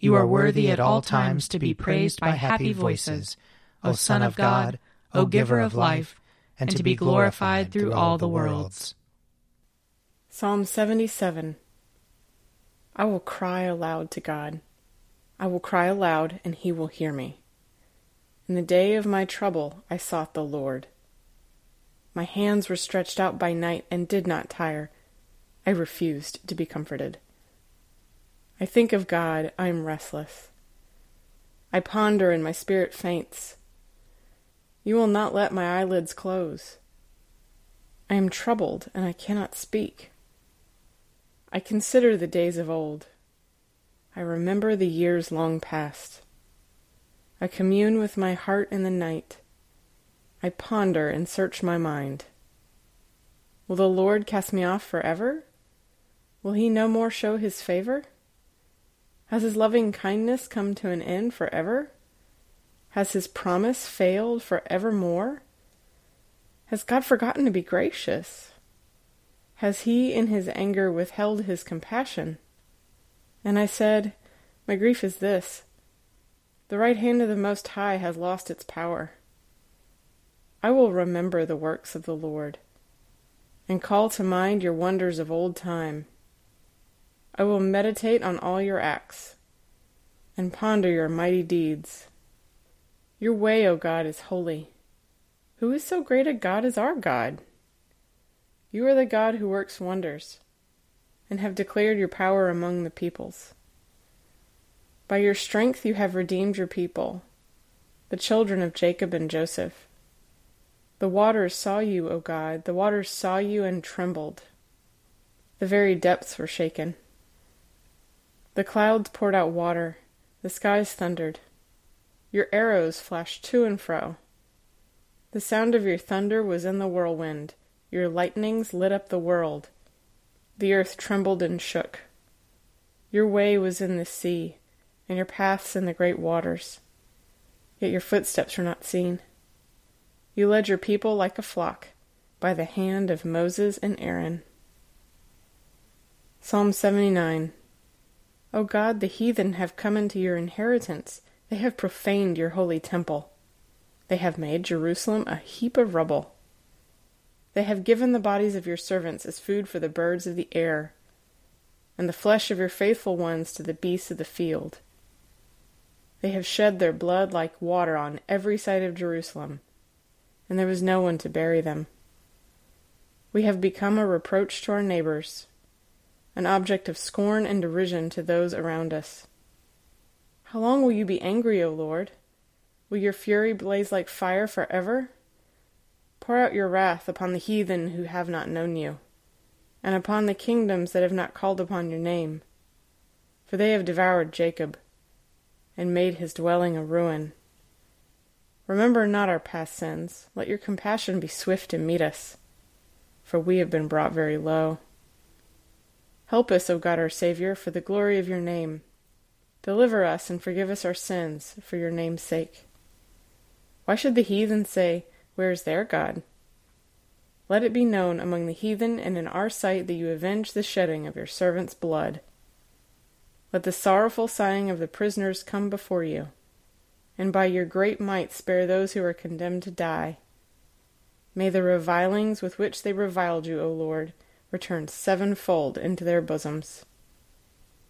You are worthy at all times to be praised by happy voices, O Son of God, O Giver of life, and to be glorified through all the worlds. Psalm 77 I will cry aloud to God. I will cry aloud, and he will hear me. In the day of my trouble I sought the Lord. My hands were stretched out by night and did not tire. I refused to be comforted. I think of God, I am restless. I ponder and my spirit faints. You will not let my eyelids close. I am troubled and I cannot speak. I consider the days of old. I remember the years long past. I commune with my heart in the night. I ponder and search my mind. Will the Lord cast me off forever? Will he no more show his favor? Has his loving kindness come to an end forever? Has his promise failed for evermore? Has God forgotten to be gracious? Has he in his anger withheld his compassion? And I said, My grief is this the right hand of the Most High has lost its power. I will remember the works of the Lord, and call to mind your wonders of old time. I will meditate on all your acts, and ponder your mighty deeds. Your way, O God, is holy. Who is so great a God as our God? You are the God who works wonders, and have declared your power among the peoples. By your strength you have redeemed your people, the children of Jacob and Joseph. The waters saw you, O God, the waters saw you and trembled. The very depths were shaken. The clouds poured out water, the skies thundered. Your arrows flashed to and fro. The sound of your thunder was in the whirlwind, your lightnings lit up the world. The earth trembled and shook. Your way was in the sea, and your paths in the great waters. Yet your footsteps were not seen. You led your people like a flock by the hand of Moses and Aaron. Psalm 79 O God, the heathen have come into your inheritance. They have profaned your holy temple. They have made Jerusalem a heap of rubble. They have given the bodies of your servants as food for the birds of the air, and the flesh of your faithful ones to the beasts of the field. They have shed their blood like water on every side of Jerusalem, and there was no one to bury them. We have become a reproach to our neighbors an object of scorn and derision to those around us. How long will you be angry, O Lord? Will your fury blaze like fire forever? Pour out your wrath upon the heathen who have not known you, and upon the kingdoms that have not called upon your name. For they have devoured Jacob, and made his dwelling a ruin. Remember not our past sins. Let your compassion be swift to meet us, for we have been brought very low. Help us, O God our Saviour, for the glory of your name. Deliver us and forgive us our sins, for your name's sake. Why should the heathen say, Where is their God? Let it be known among the heathen and in our sight that you avenge the shedding of your servants' blood. Let the sorrowful sighing of the prisoners come before you, and by your great might spare those who are condemned to die. May the revilings with which they reviled you, O Lord, return sevenfold into their bosoms.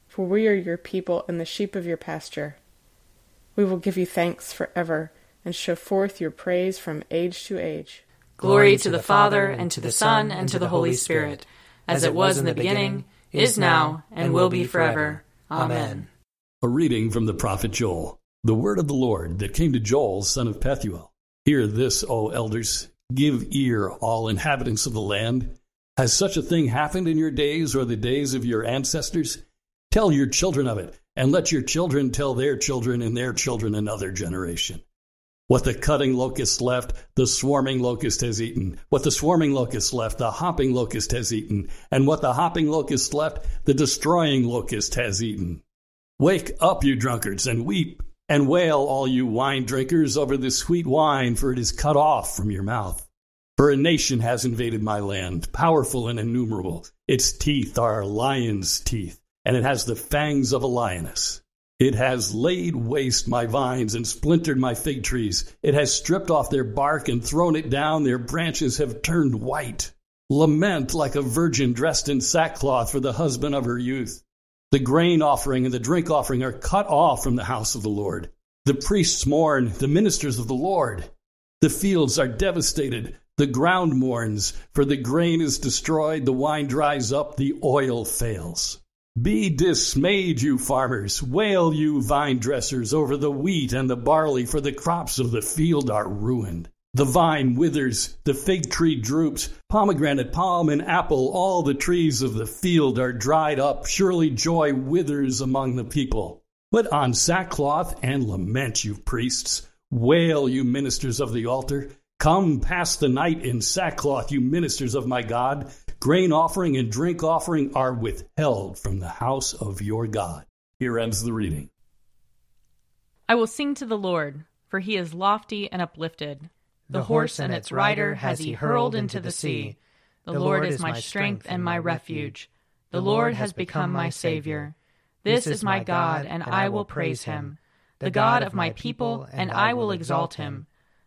For we are your people and the sheep of your pasture. We will give you thanks forever and show forth your praise from age to age. Glory to the Father, and to the Son, and to the Holy Spirit, as it was in the beginning, is now, and will be forever. Amen. A reading from the prophet Joel. The word of the Lord that came to Joel, son of Pethuel. Hear this, O elders. Give ear, all inhabitants of the land. Has such a thing happened in your days or the days of your ancestors? Tell your children of it, and let your children tell their children and their children another generation. What the cutting locust left, the swarming locust has eaten. What the swarming locust left, the hopping locust has eaten. And what the hopping locust left, the destroying locust has eaten. Wake up, you drunkards, and weep, and wail, all you wine drinkers, over the sweet wine, for it is cut off from your mouth. For a nation has invaded my land, powerful and innumerable. Its teeth are lion's teeth, and it has the fangs of a lioness. It has laid waste my vines and splintered my fig trees. It has stripped off their bark and thrown it down. Their branches have turned white. Lament like a virgin dressed in sackcloth for the husband of her youth. The grain offering and the drink offering are cut off from the house of the Lord. The priests mourn, the ministers of the Lord. The fields are devastated. The ground mourns, for the grain is destroyed, the wine dries up, the oil fails. Be dismayed, you farmers. Wail, you vine dressers, over the wheat and the barley, for the crops of the field are ruined. The vine withers, the fig tree droops, pomegranate, palm, and apple, all the trees of the field are dried up. Surely joy withers among the people. Put on sackcloth and lament, you priests. Wail, you ministers of the altar. Come pass the night in sackcloth, you ministers of my God. Grain offering and drink offering are withheld from the house of your God. Here ends the reading. I will sing to the Lord, for he is lofty and uplifted. The, horse and its rider has he hurled into the sea. The Lord is my strength and my refuge. The Lord has become my Savior. This is my God, and I will praise him. The God of my people, and I will exalt him.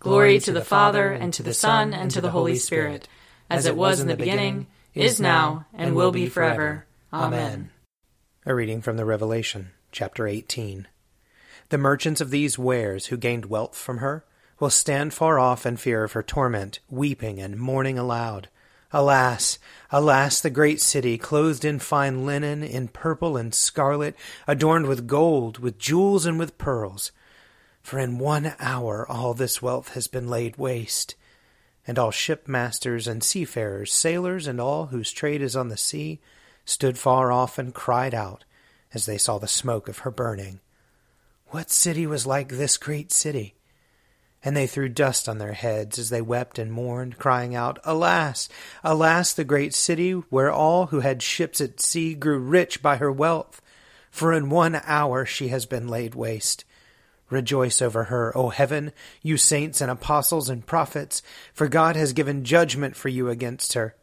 Glory to the Father, and to the Son, and to the Holy Spirit, as it was in the beginning, is now, and will be forever. Amen. A reading from the Revelation, chapter 18. The merchants of these wares who gained wealth from her will stand far off in fear of her torment, weeping and mourning aloud. Alas, alas, the great city, clothed in fine linen, in purple and scarlet, adorned with gold, with jewels, and with pearls for in one hour all this wealth has been laid waste. And all shipmasters and seafarers, sailors, and all whose trade is on the sea, stood far off and cried out, as they saw the smoke of her burning, What city was like this great city? And they threw dust on their heads as they wept and mourned, crying out, Alas, alas, the great city, where all who had ships at sea grew rich by her wealth! For in one hour she has been laid waste. Rejoice over her, O heaven, you saints and apostles and prophets, for God has given judgment for you against her.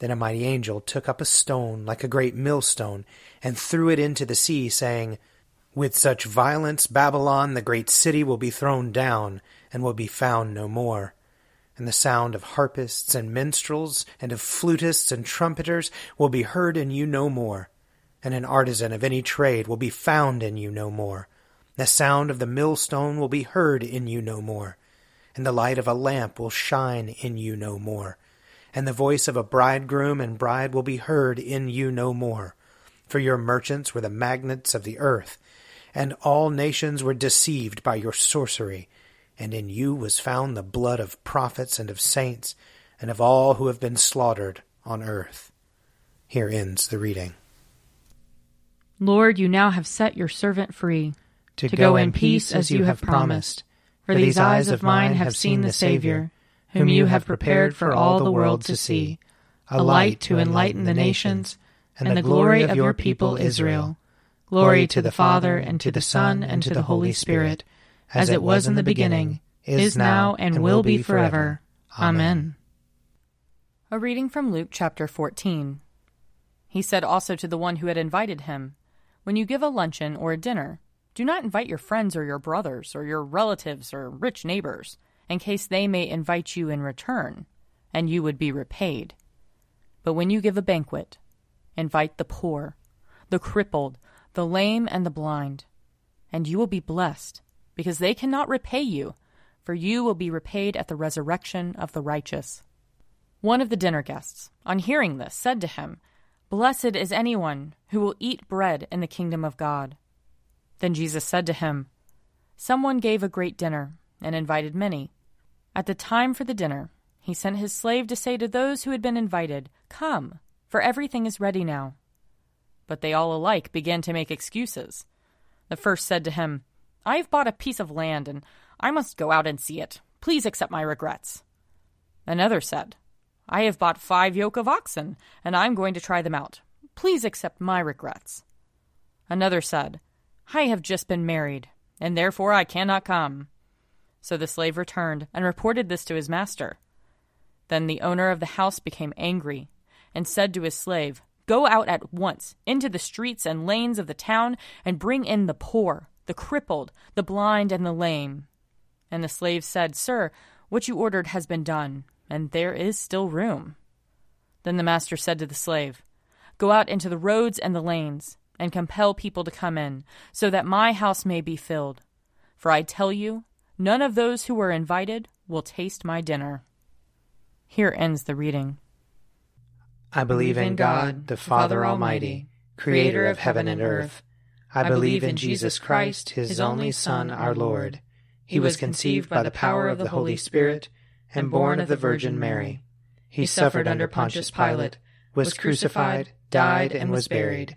Then a mighty angel took up a stone like a great millstone and threw it into the sea, saying, With such violence Babylon, the great city, will be thrown down, and will be found no more. And the sound of harpists and minstrels, and of flutists and trumpeters will be heard in you no more. And an artisan of any trade will be found in you no more. The sound of the millstone will be heard in you no more. And the light of a lamp will shine in you no more. And the voice of a bridegroom and bride will be heard in you no more. For your merchants were the magnates of the earth, and all nations were deceived by your sorcery and in you was found the blood of prophets and of saints, and of all who have been slaughtered on earth. Here ends the reading. Lord, you now have set your servant free to, to go, go in peace as you have promised. For these eyes of mine have seen the Savior, whom you have prepared for all the world to see, a light to enlighten the nations, and the glory of your people Israel. Glory to the Father, and to the Son, and to the Holy Spirit as it was in the beginning, is now, and will be forever. Amen. A reading from Luke chapter 14. He said also to the one who had invited him, When you give a luncheon or a dinner, do not invite your friends or your brothers or your relatives or rich neighbors, in case they may invite you in return, and you would be repaid. But when you give a banquet, invite the poor, the crippled, the lame, and the blind, and you will be blessed because they cannot repay you, for you will be repaid at the resurrection of the righteous. One of the dinner guests, on hearing this, said to him, Blessed is anyone who will eat bread in the kingdom of God. Then Jesus said to him, Someone gave a great dinner and invited many. At the time for the dinner, he sent his slave to say to those who had been invited, Come, for everything is ready now. But they all alike began to make excuses. The first said to him, I have bought a piece of land, and I must go out and see it. Please accept my regrets. Another said, I have bought five yoke of oxen, and I am going to try them out. Please accept my regrets. Another said, I have just been married, and therefore I cannot come. So the slave returned and reported this to his master. Then the owner of the house became angry, and said to his slave, Go out at once into the streets and lanes of the town, and bring in the poor the crippled, the blind, and the lame. And the slave said, Sir, what you ordered has been done, and there is still room. Then the master said to the slave, Go out into the roads and the lanes, and compel people to come in, so that my house may be filled. For I tell you, none of those who were invited will taste my dinner. Here ends the reading. I believe in God, the Father Almighty, creator of heaven and earth. I believe in Jesus Christ, his only Son, our Lord. He was conceived by the power of the Holy Spirit and born of the Virgin Mary. He suffered under Pontius Pilate, was crucified, died, and was buried.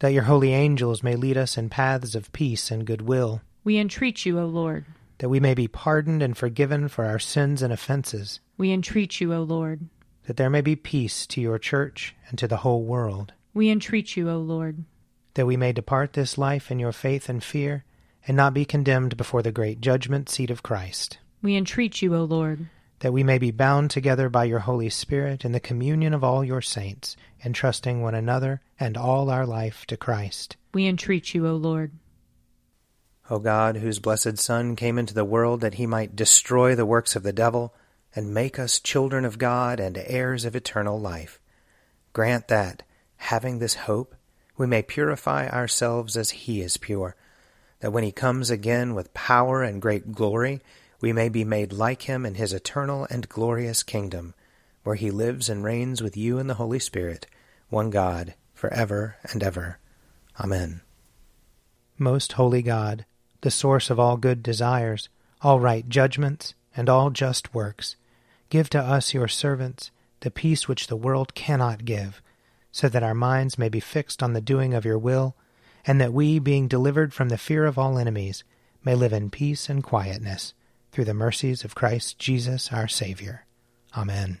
That your holy angels may lead us in paths of peace and goodwill. We entreat you, O Lord. That we may be pardoned and forgiven for our sins and offenses. We entreat you, O Lord. That there may be peace to your church and to the whole world. We entreat you, O Lord. That we may depart this life in your faith and fear, and not be condemned before the great judgment seat of Christ. We entreat you, O Lord. That we may be bound together by your Holy Spirit in the communion of all your saints, entrusting one another and all our life to Christ. We entreat you, O Lord. O God, whose blessed Son came into the world that he might destroy the works of the devil and make us children of God and heirs of eternal life, grant that, having this hope, we may purify ourselves as he is pure, that when he comes again with power and great glory, we may be made like him in his eternal and glorious kingdom, where he lives and reigns with you in the Holy Spirit, one God, for ever and ever. Amen. Most holy God, the source of all good desires, all right judgments, and all just works, give to us, your servants, the peace which the world cannot give, so that our minds may be fixed on the doing of your will, and that we, being delivered from the fear of all enemies, may live in peace and quietness through the mercies of Christ Jesus our Savior. Amen.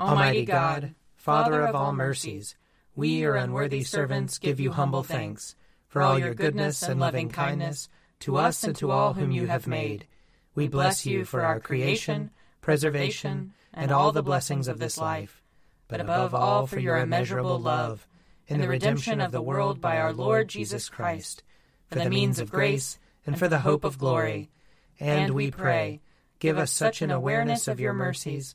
Almighty God, Father of all mercies, we, your unworthy servants, give you humble thanks. for all your goodness and loving kindness to us and to all whom you have made. We bless you for our creation, preservation, and all the blessings of this life, but above all for your immeasurable love in the redemption of the world by our Lord Jesus Christ, for the means of grace and for the hope of glory. And we pray, give us such an awareness of your mercies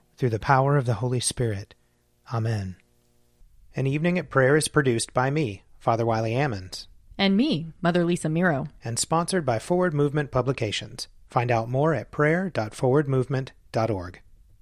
through the power of the Holy Spirit. Amen. An Evening at Prayer is produced by me, Father Wiley Ammons. And me, Mother Lisa Miro. And sponsored by Forward Movement Publications. Find out more at prayer.forwardmovement.org.